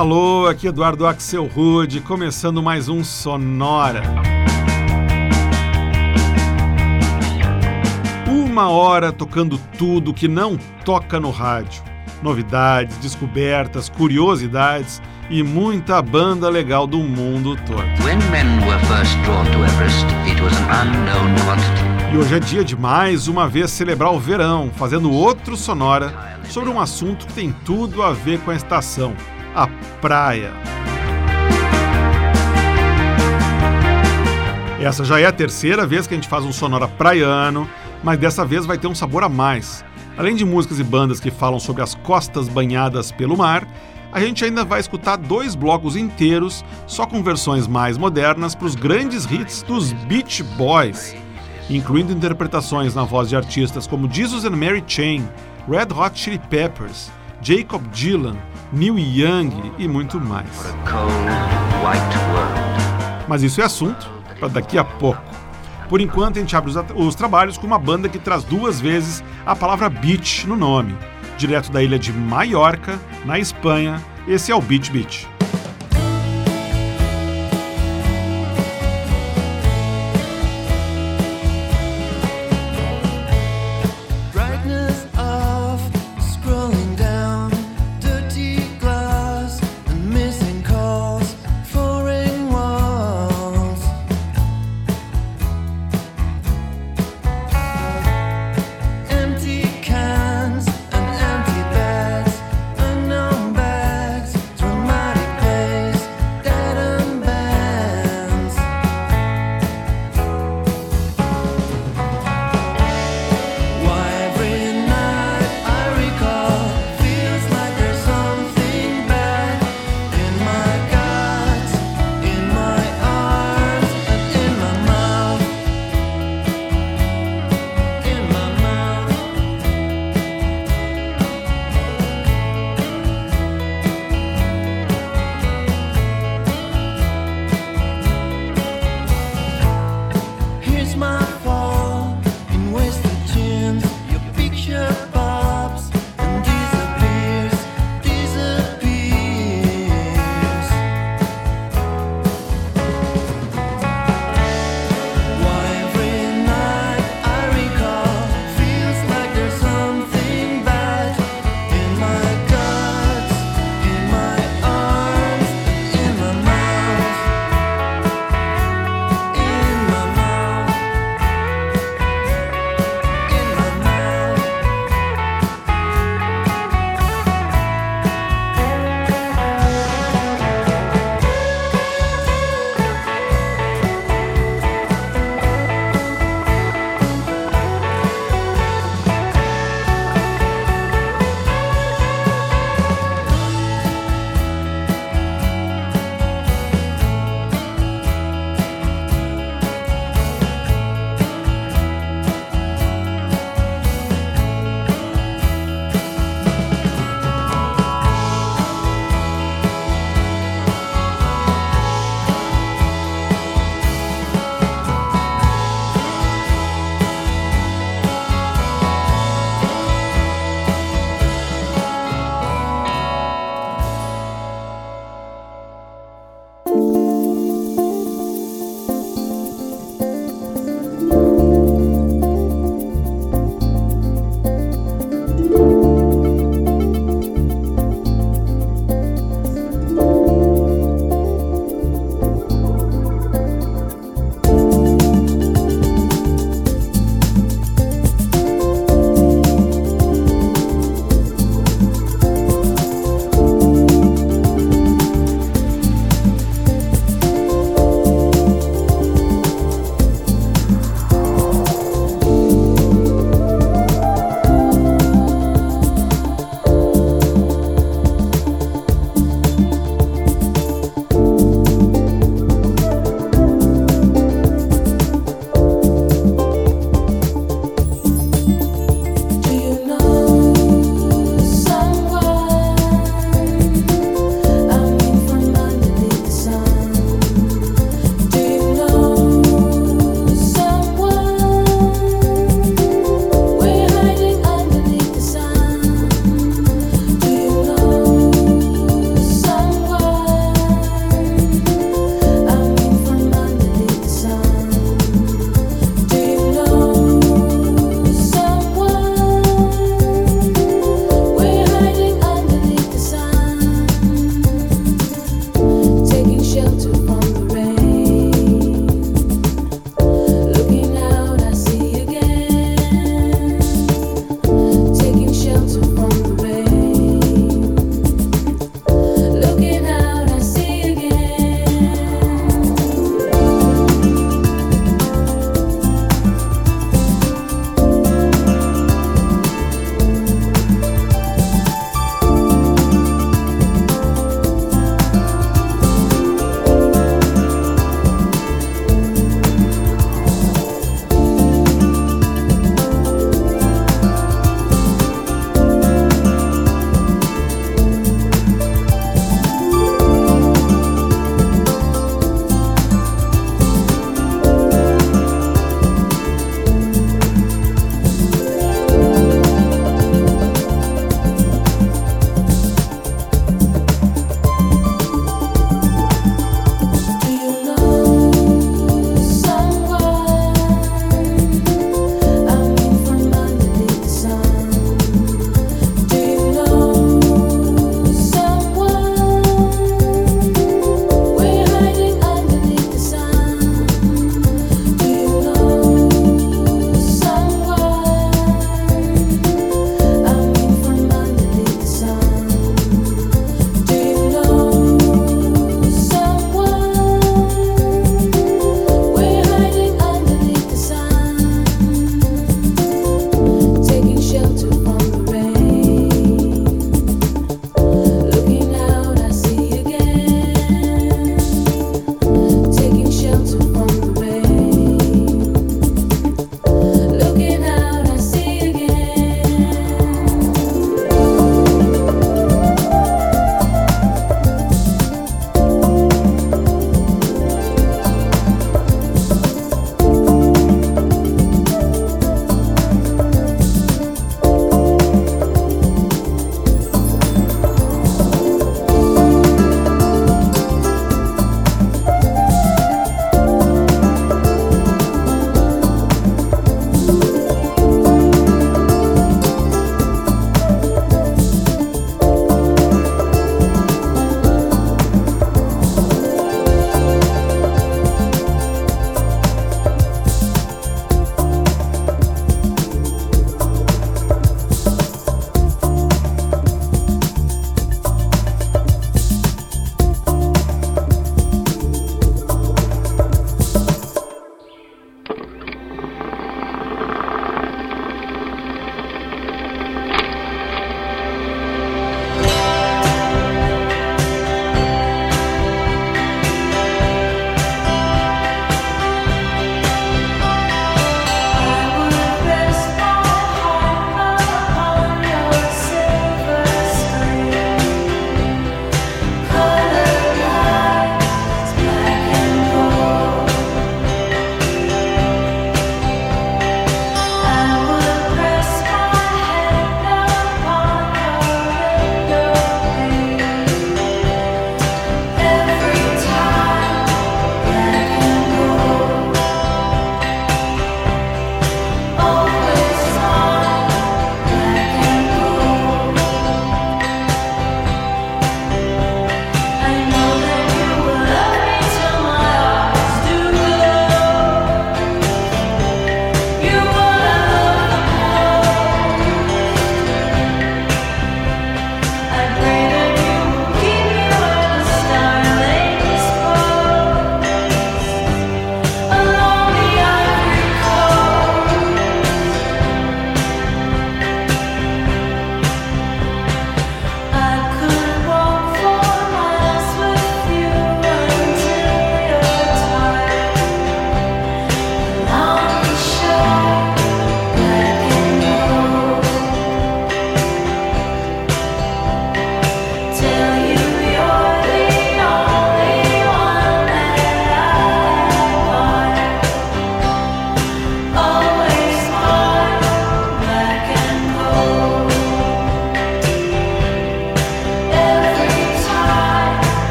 Alô, aqui Eduardo Axel Rude, começando mais um Sonora. Uma hora tocando tudo que não toca no rádio. Novidades, descobertas, curiosidades e muita banda legal do mundo todo. E hoje é dia de mais uma vez celebrar o verão, fazendo outro Sonora sobre um assunto que tem tudo a ver com a estação a praia. Essa já é a terceira vez que a gente faz um sonora praiano, mas dessa vez vai ter um sabor a mais. Além de músicas e bandas que falam sobre as costas banhadas pelo mar, a gente ainda vai escutar dois blocos inteiros só com versões mais modernas para os grandes hits dos Beach Boys, incluindo interpretações na voz de artistas como Jesus and Mary Chain, Red Hot Chili Peppers, Jacob Dylan, Neil Young e muito mais. Mas isso é assunto para daqui a pouco. Por enquanto, a gente abre os, os, trabalhos com uma banda que traz duas vezes a palavra beach no nome. Direto da ilha de Maiorca, na Espanha, esse é o Beach Beach.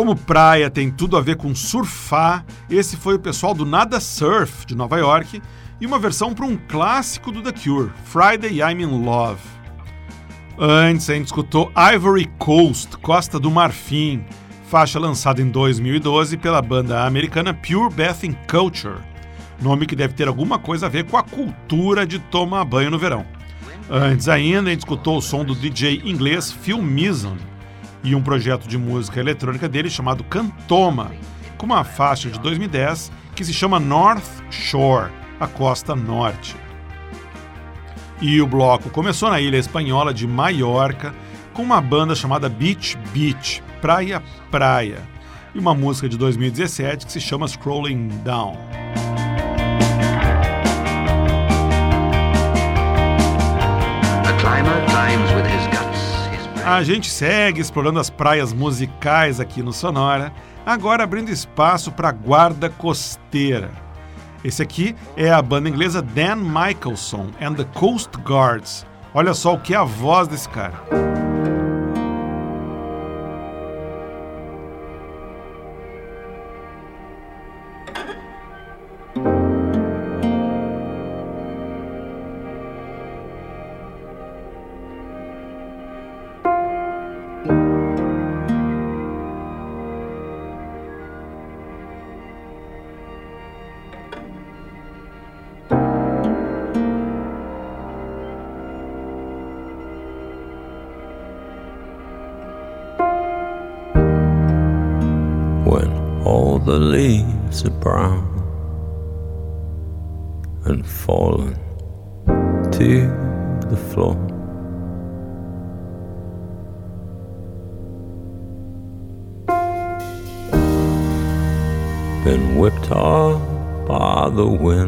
Como praia tem tudo a ver com surfar, esse foi o pessoal do Nada Surf de Nova York e uma versão para um clássico do The Cure, Friday I'm in Love. Antes a gente escutou Ivory Coast, Costa do Marfim, faixa lançada em 2012 pela banda americana Pure Bathing Culture, nome que deve ter alguma coisa a ver com a cultura de tomar banho no verão. Antes ainda a gente escutou o som do DJ inglês Phil Mizon, e um projeto de música eletrônica dele chamado Cantoma, com uma faixa de 2010 que se chama North Shore, a costa norte. E o bloco começou na ilha espanhola de Maiorca com uma banda chamada Beach Beach, Praia Praia, e uma música de 2017 que se chama Scrolling Down. A gente segue explorando as praias musicais aqui no Sonora, agora abrindo espaço para a guarda costeira. Esse aqui é a banda inglesa Dan Michelson and the Coast Guards. Olha só o que é a voz desse cara. leaves are brown and fallen to the floor. Been whipped off by the wind.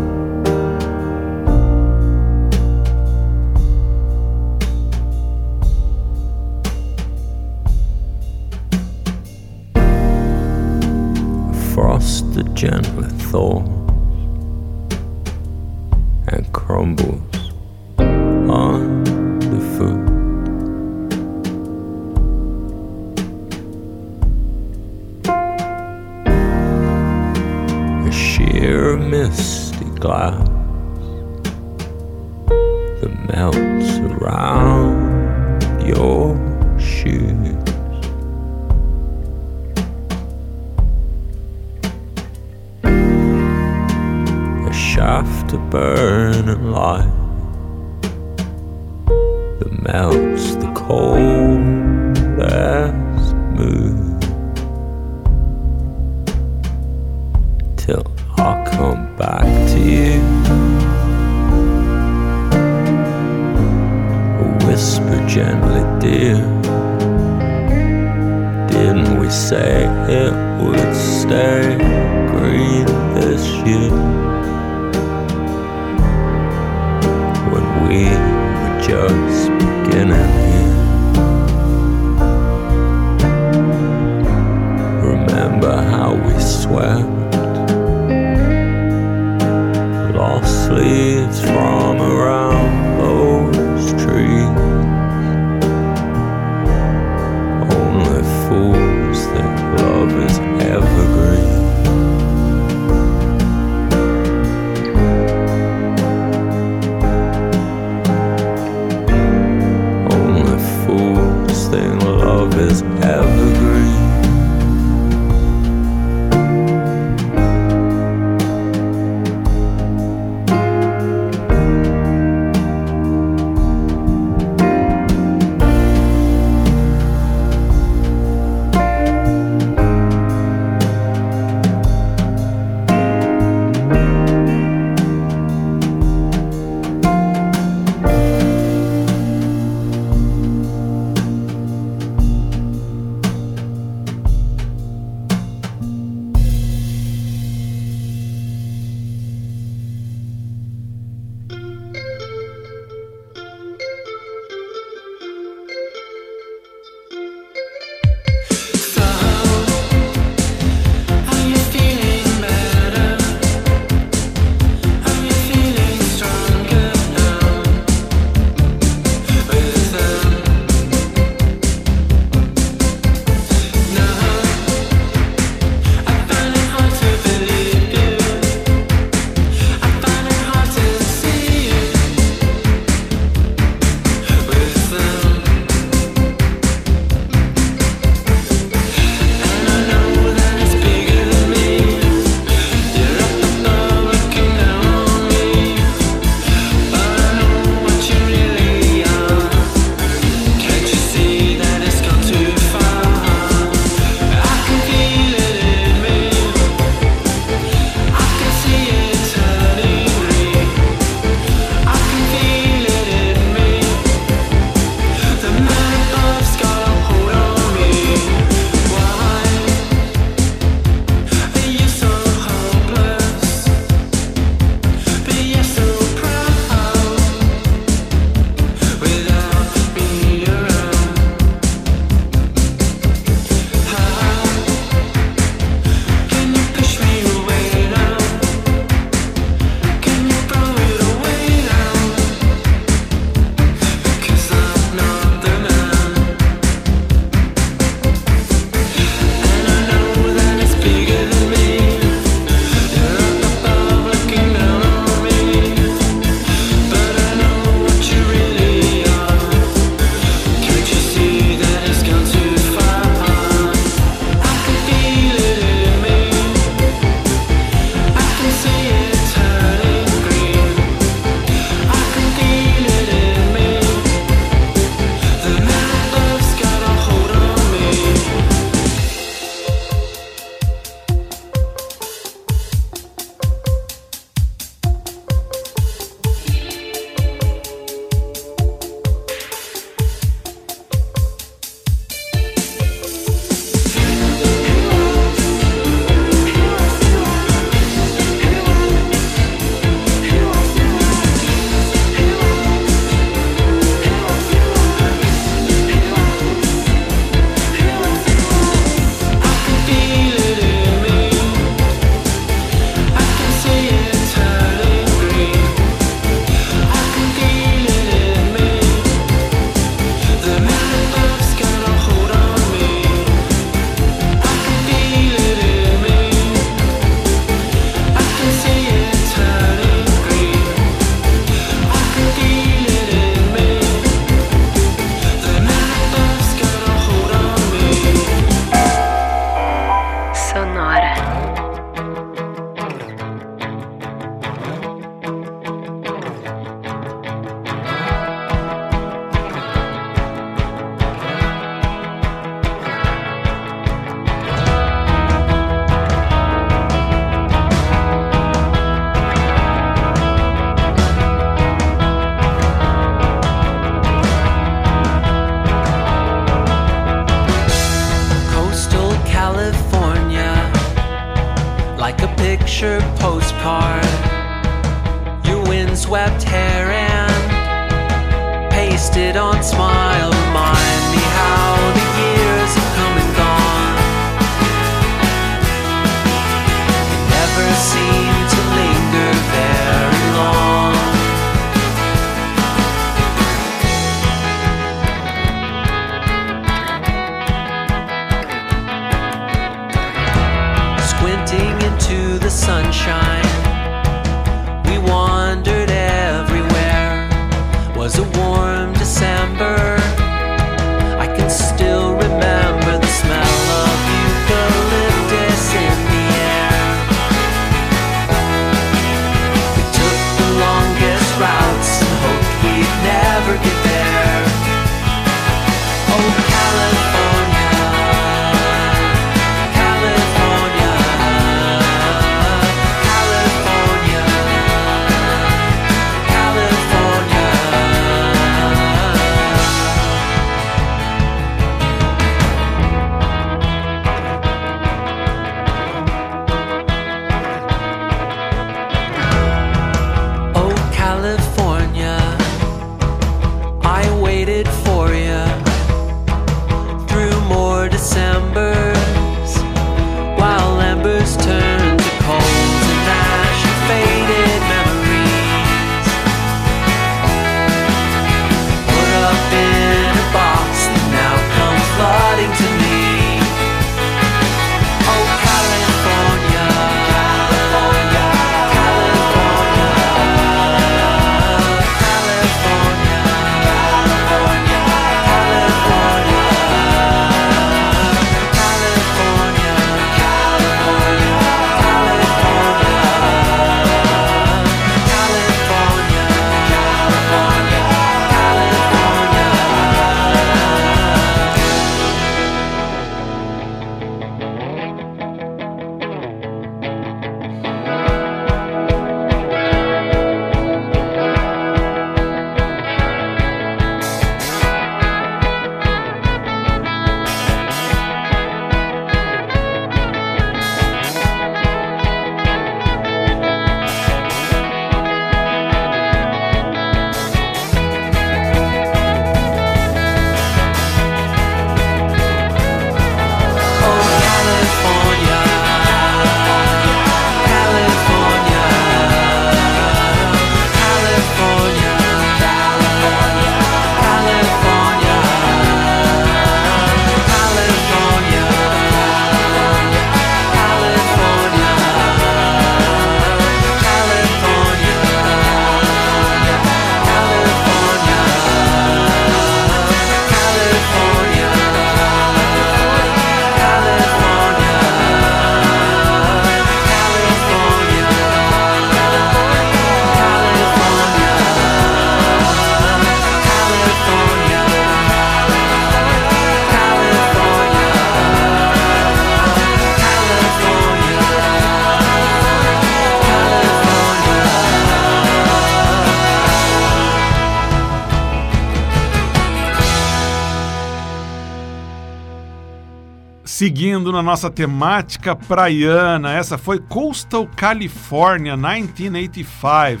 Seguindo na nossa temática praiana, essa foi Coastal California 1985,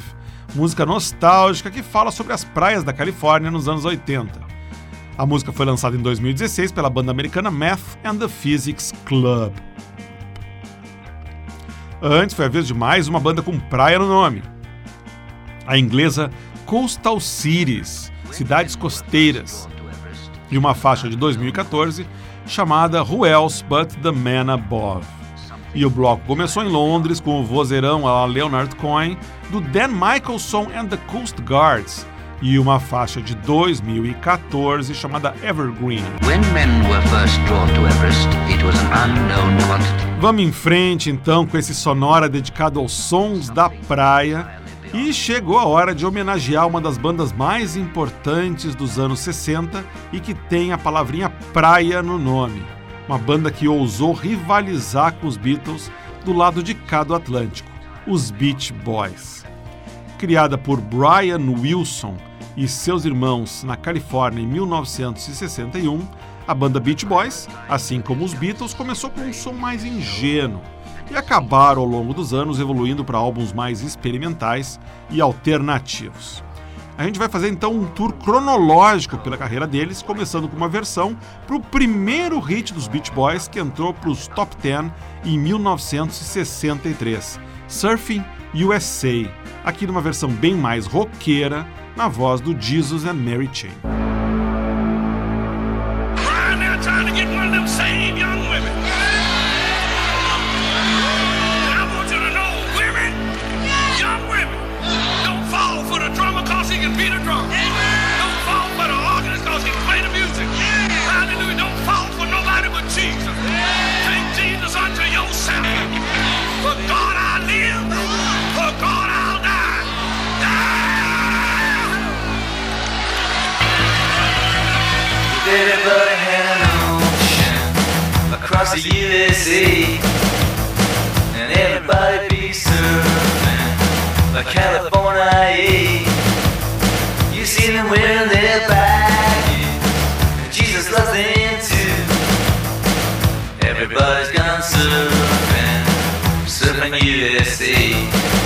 música nostálgica que fala sobre as praias da Califórnia nos anos 80. A música foi lançada em 2016 pela banda americana Math and the Physics Club. Antes foi a vez de mais uma banda com praia no nome. A inglesa Coastal Cities, cidades costeiras, e uma faixa de 2014 chamada Who Else But the Man Above. E o bloco começou em Londres com o vozeirão a Leonard Cohen do Dan Michelson and the Coast Guards e uma faixa de 2014 chamada Evergreen. When men were first drawn to Everest. Vamos em frente então com esse sonora dedicado aos sons da praia. E chegou a hora de homenagear uma das bandas mais importantes dos anos 60 e que tem a palavrinha praia no nome. Uma banda que ousou rivalizar com os Beatles do lado de cá do Atlântico, os Beach Boys. Criada por Brian Wilson e seus irmãos na Califórnia em 1961, a banda Beach Boys, assim como os Beatles, começou com um som mais ingênuo, e acabaram ao longo dos anos evoluindo para álbuns mais experimentais e alternativos. A gente vai fazer então um tour cronológico pela carreira deles, começando com uma versão para o primeiro hit dos Beach Boys que entrou para os top 10 em 1963, Surfing USA, aqui numa versão bem mais roqueira, na voz do Jesus and Mary Chain. Across the USA, and everybody be surfing like California. You see them wearing their baggies, and Jesus loves them too. Everybody's gone surfing, surfing USA.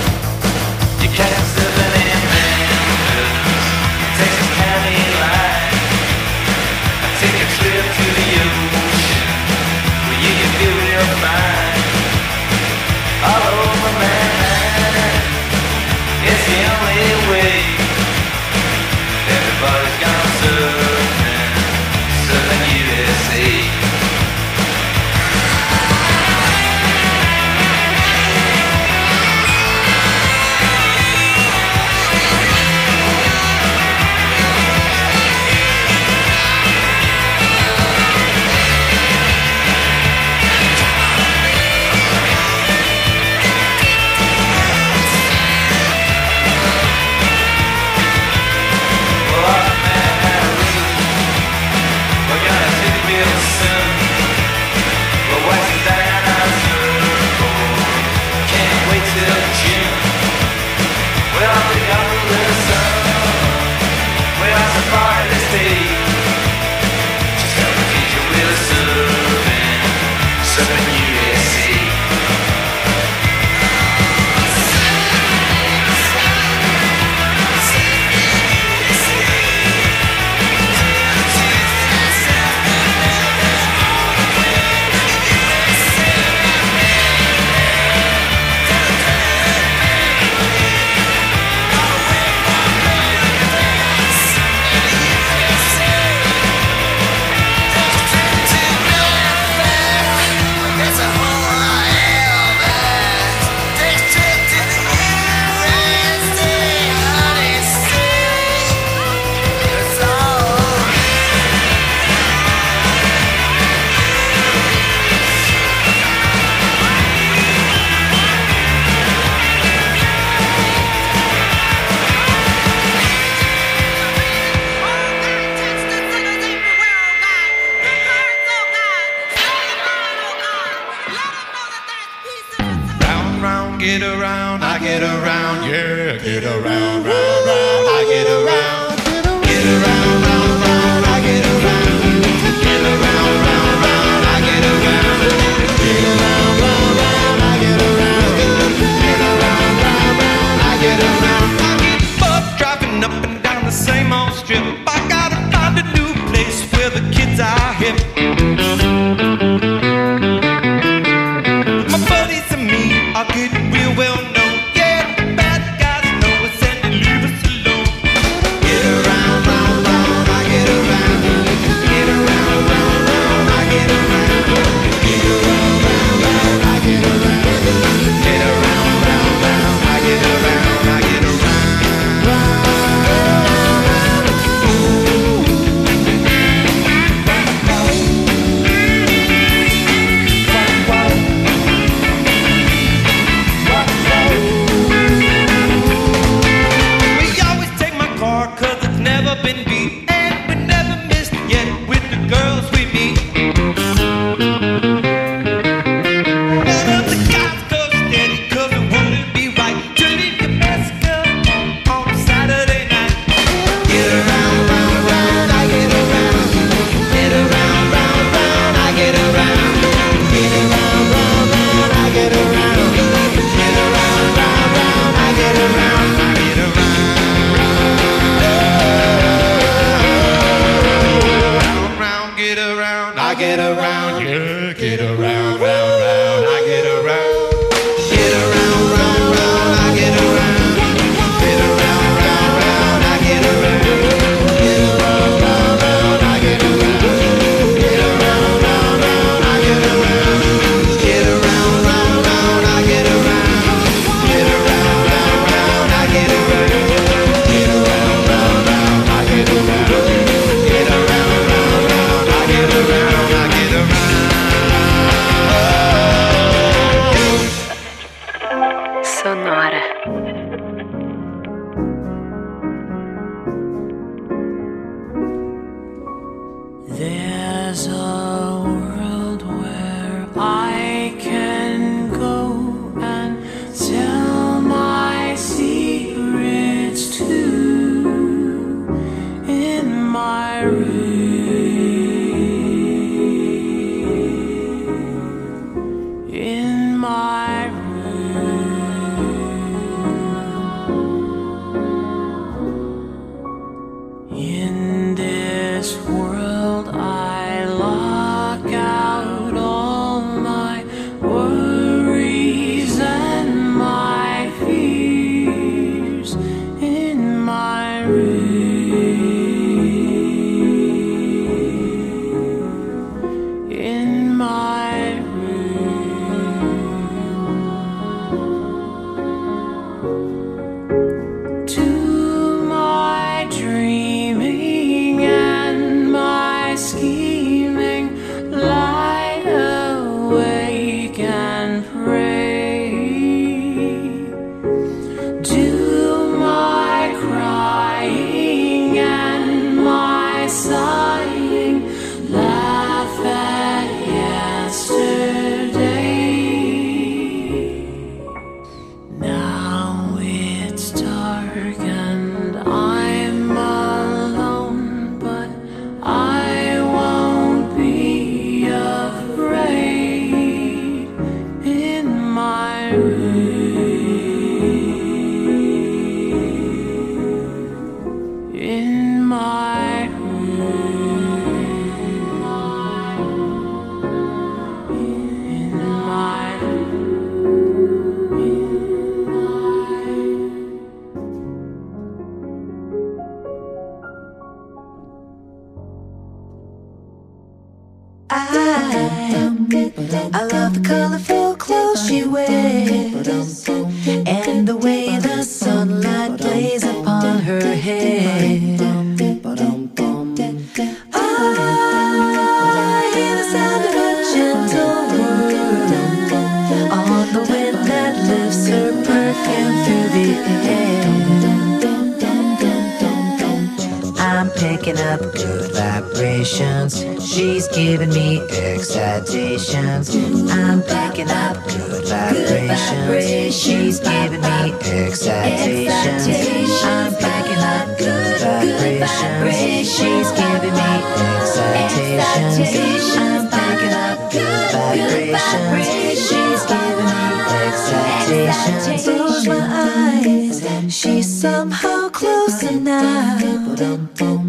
Get around, I get around, yeah, get around, round, round,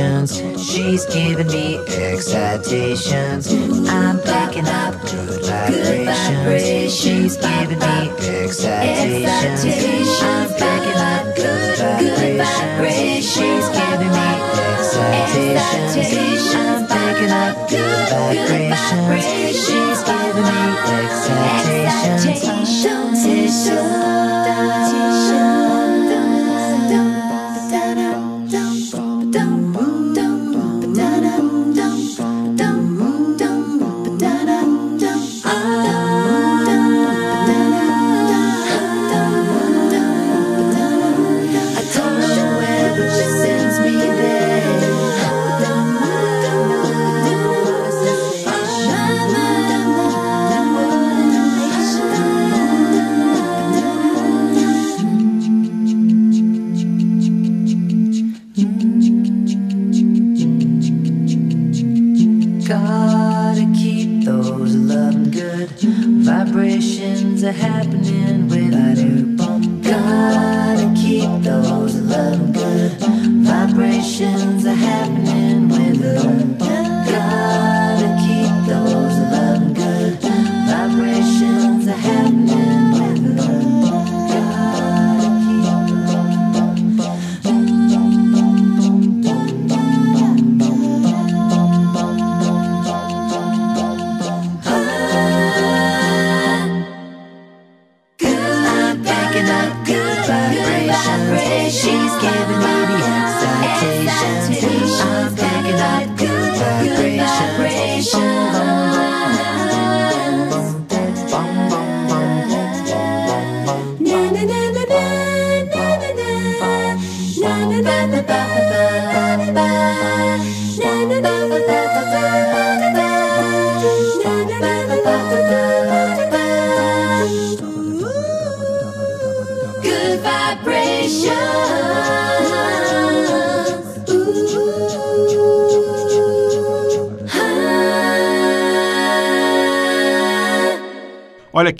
sensations. She's giving me excitations. I'm picking up good vibrations. She's giving me excitations. I'm picking up good vibrations. She's giving me excitations. I'm picking up good vibrations. She's giving me excitations.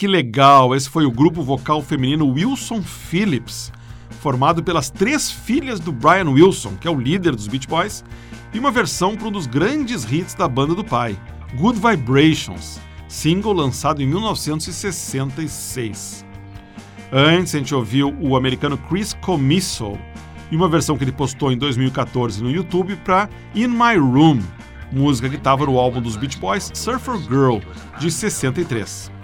Que legal, esse foi o grupo vocal feminino Wilson Phillips, formado pelas três filhas do Brian Wilson, que é o líder dos Beach Boys, e uma versão para um dos grandes hits da banda do pai, Good Vibrations, single lançado em 1966. Antes a gente ouviu o americano Chris Comiso e uma versão que ele postou em 2014 no YouTube para In My Room, música que estava no álbum dos Beach Boys Surfer Girl, de 63.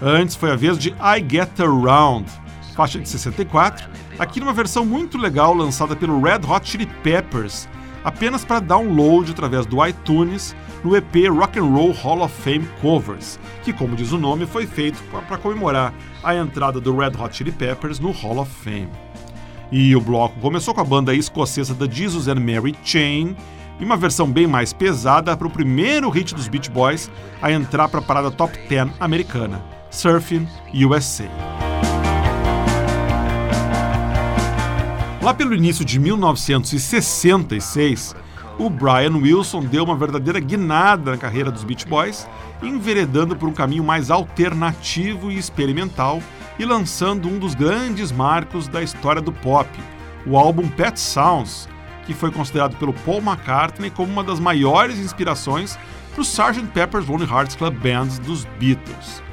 Antes foi a vez de I Get Around, faixa de 64, aqui numa versão muito legal lançada pelo Red Hot Chili Peppers, apenas para download através do iTunes no EP Rock and Roll Hall of Fame Covers, que como diz o nome foi feito para comemorar a entrada do Red Hot Chili Peppers no Hall of Fame. E o bloco começou com a banda escocesa The Jesus and Mary Chain e uma versão bem mais pesada para o primeiro hit dos Beach Boys a entrar para a parada Top 10 americana, Surfing USA. Lá pelo início de 1966, o Brian Wilson deu uma verdadeira guinada na carreira dos Beach Boys, enveredando por um caminho mais alternativo e experimental e lançando um dos grandes marcos da história do pop, o álbum Pet Sounds, que foi considerado pelo Paul McCartney como uma das maiores inspirações para o Sgt. Pepper's Lonely Hearts Club Band dos Beatles.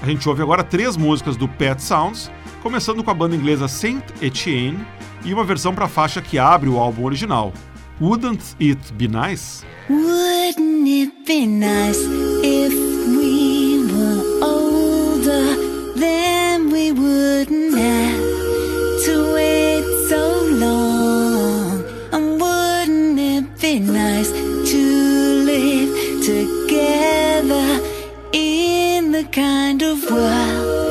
A gente ouve agora três músicas do Pet Sounds, começando com a banda inglesa Saint Etienne e uma versão para a faixa que abre o álbum original, Wouldn't It Be Nice? Wouldn't it be nice if we were older? Then we wouldn't have kind of world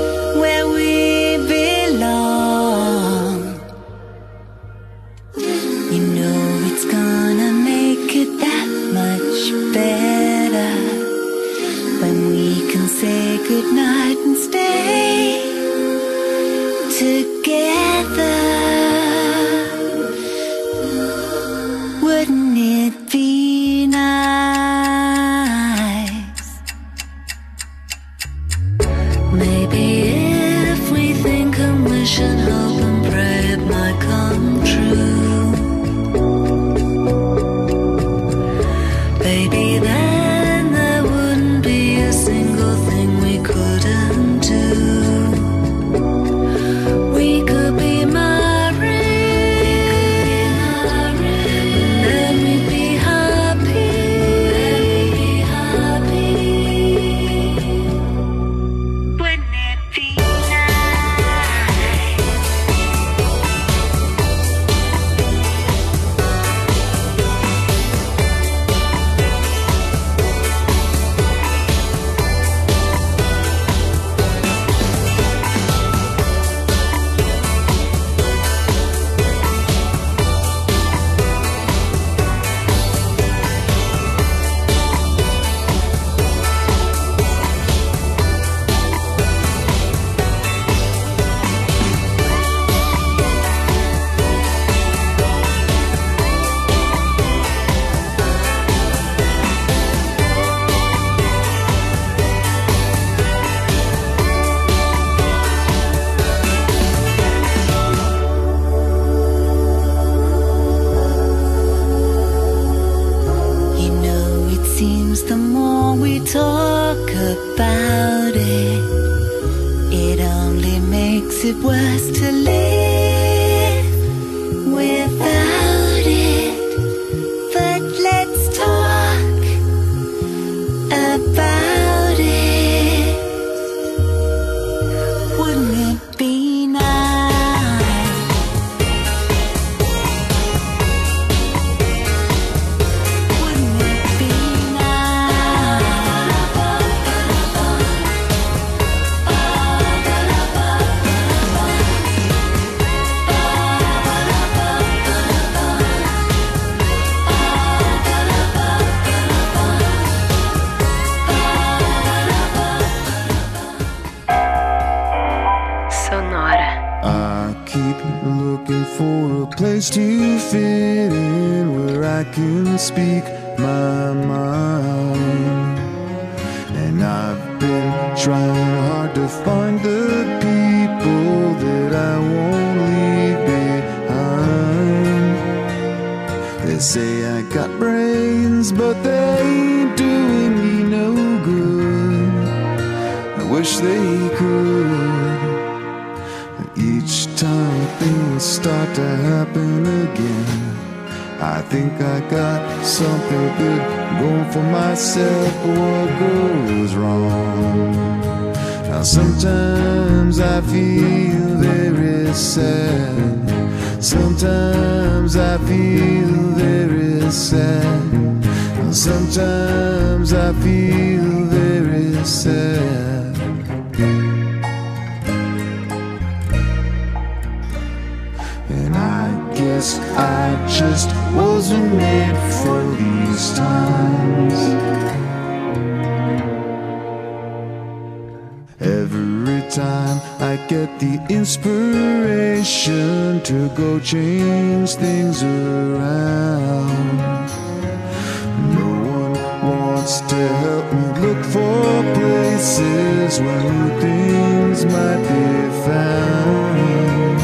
Where things might be found.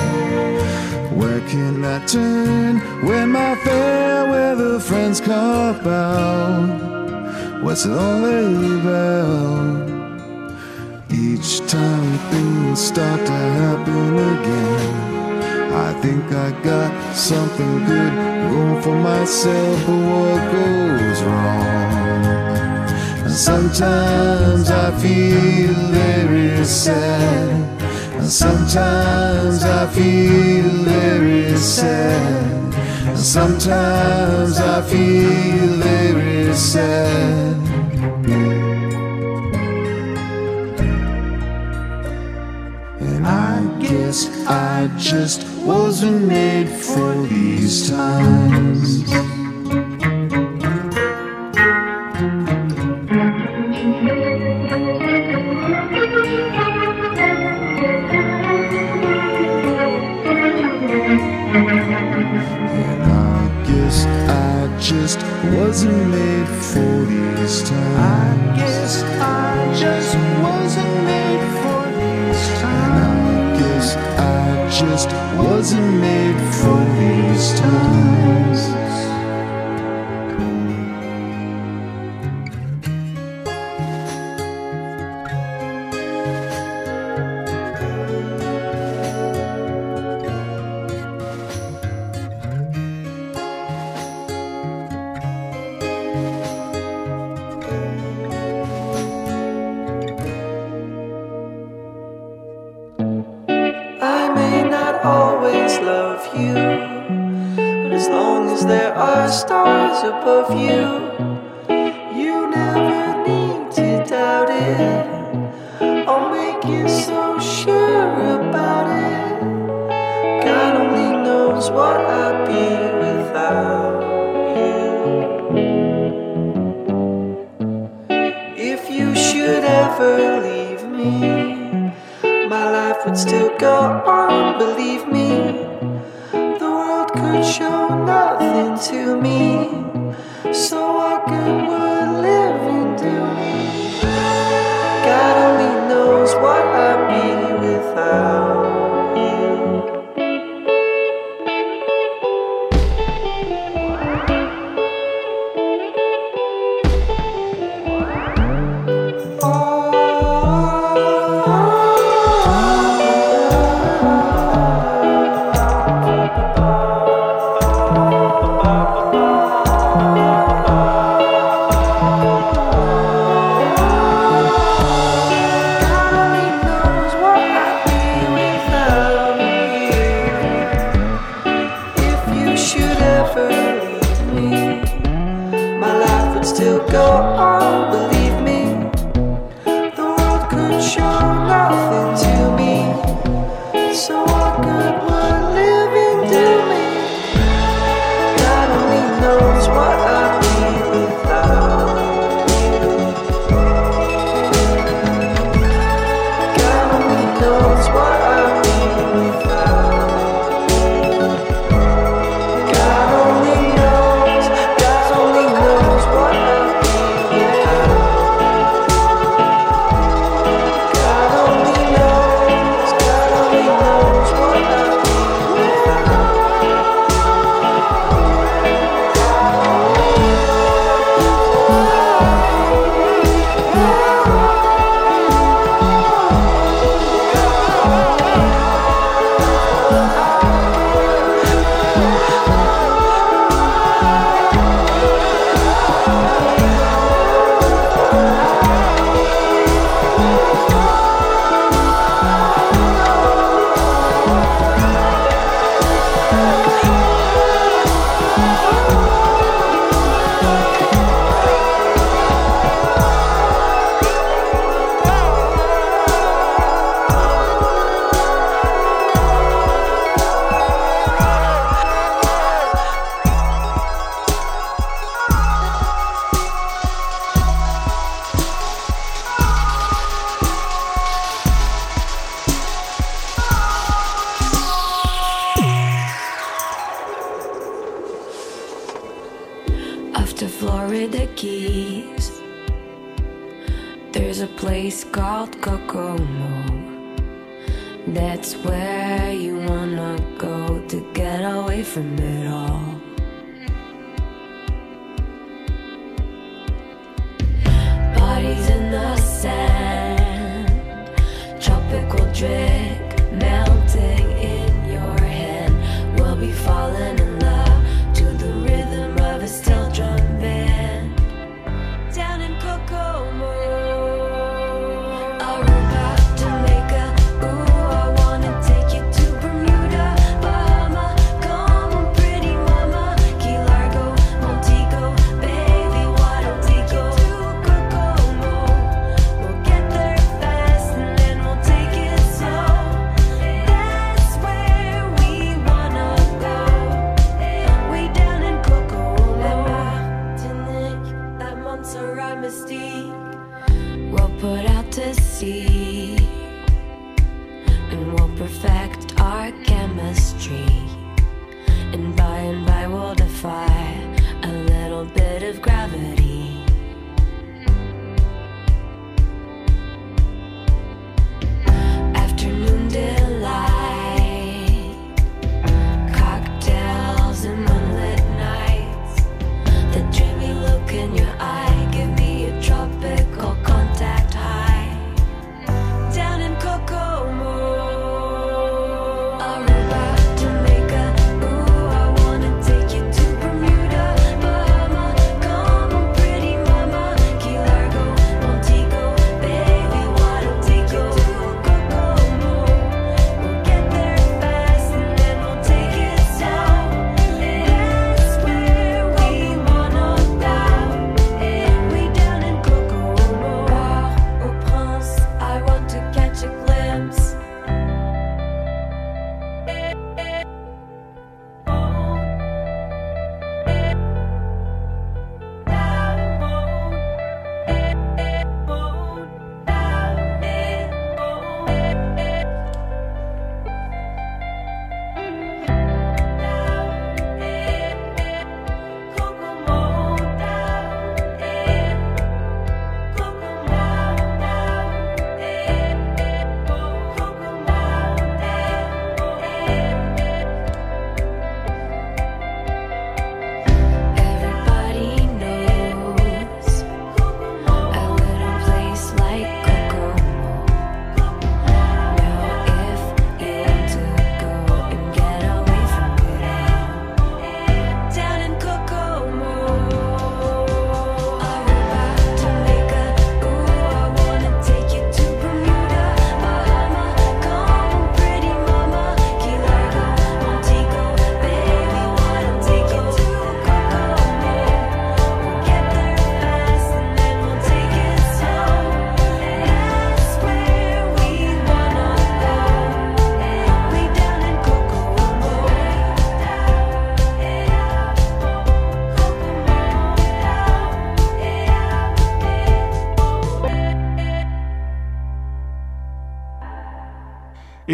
Where can I turn when my fair weather friends call out? What's the only bell? Each time things start to happen again, I think I got something good going for myself, but what goes wrong? Sometimes I feel very sad. Sometimes I feel very sad. Sometimes I feel very sad. And I guess I just wasn't made for these times. wasn't made for these times. you. But as long as there are stars above you, you never need to doubt it. I'll make you so sure about it. God only knows what I'd be.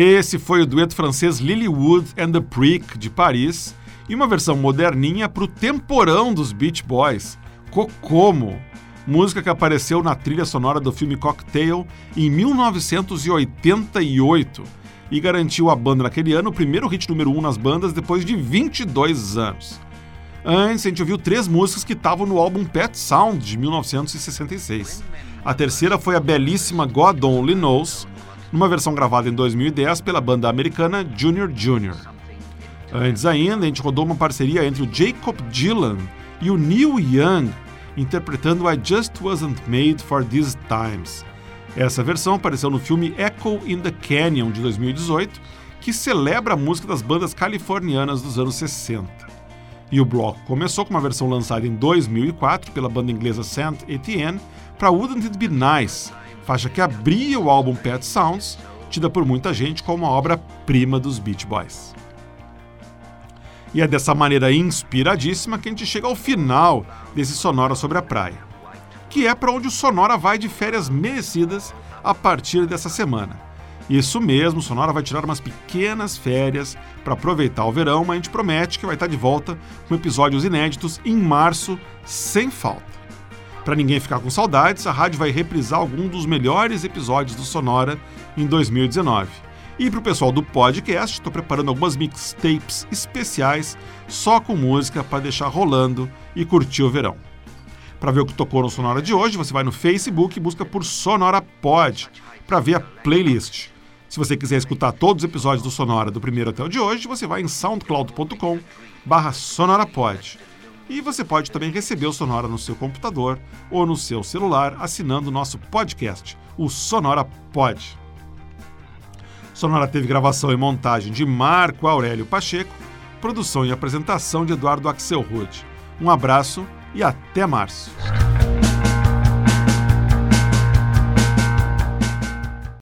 Esse foi o dueto francês Lilywood and the Prick de Paris e uma versão moderninha para o temporão dos Beach Boys, Kokomo, música que apareceu na trilha sonora do filme Cocktail em 1988 e garantiu à banda naquele ano o primeiro hit número 1 um nas bandas depois de 22 anos. Antes, a gente ouviu três músicas que estavam no álbum Pet Sound de 1966. A terceira foi a belíssima God Only Knows, numa versão gravada em 2010 pela banda americana Junior Junior. Antes ainda, a gente rodou uma parceria entre o Jacob Dylan e o Neil Young, interpretando I Just Wasn't Made for These Times. Essa versão apareceu no filme Echo in the Canyon de 2018, que celebra a música das bandas californianas dos anos 60. E o bloco começou com uma versão lançada em 2004 pela banda inglesa Saint Etienne para Wouldn't It Be Nice, faixa que abria o álbum Pet Sounds, tida por muita gente como uma obra-prima dos Beach Boys. E é dessa maneira inspiradíssima que a gente chega ao final desse Sonora sobre a Praia, que é para onde o Sonora vai de férias merecidas a partir dessa semana. Isso mesmo, Sonora vai tirar umas pequenas férias para aproveitar o verão, mas a gente promete que vai estar de volta com episódios inéditos em março, sem falta. Para ninguém ficar com saudades, a rádio vai reprisar algum dos melhores episódios do Sonora em 2019. E para o pessoal do podcast, estou preparando algumas mixtapes especiais só com música para deixar rolando e curtir o verão. Para ver o que tocou no Sonora de hoje, você vai no Facebook e busca por Sonora Pod para ver a playlist. Se você quiser escutar todos os episódios do Sonora do primeiro até o de hoje, você vai em soundcloud.com barra sonorapod. E você pode também receber o Sonora no seu computador ou no seu celular assinando o nosso podcast, o Sonora Pod. Sonora teve gravação e montagem de Marco Aurélio Pacheco, produção e apresentação de Eduardo Axel Rude. Um abraço e até março.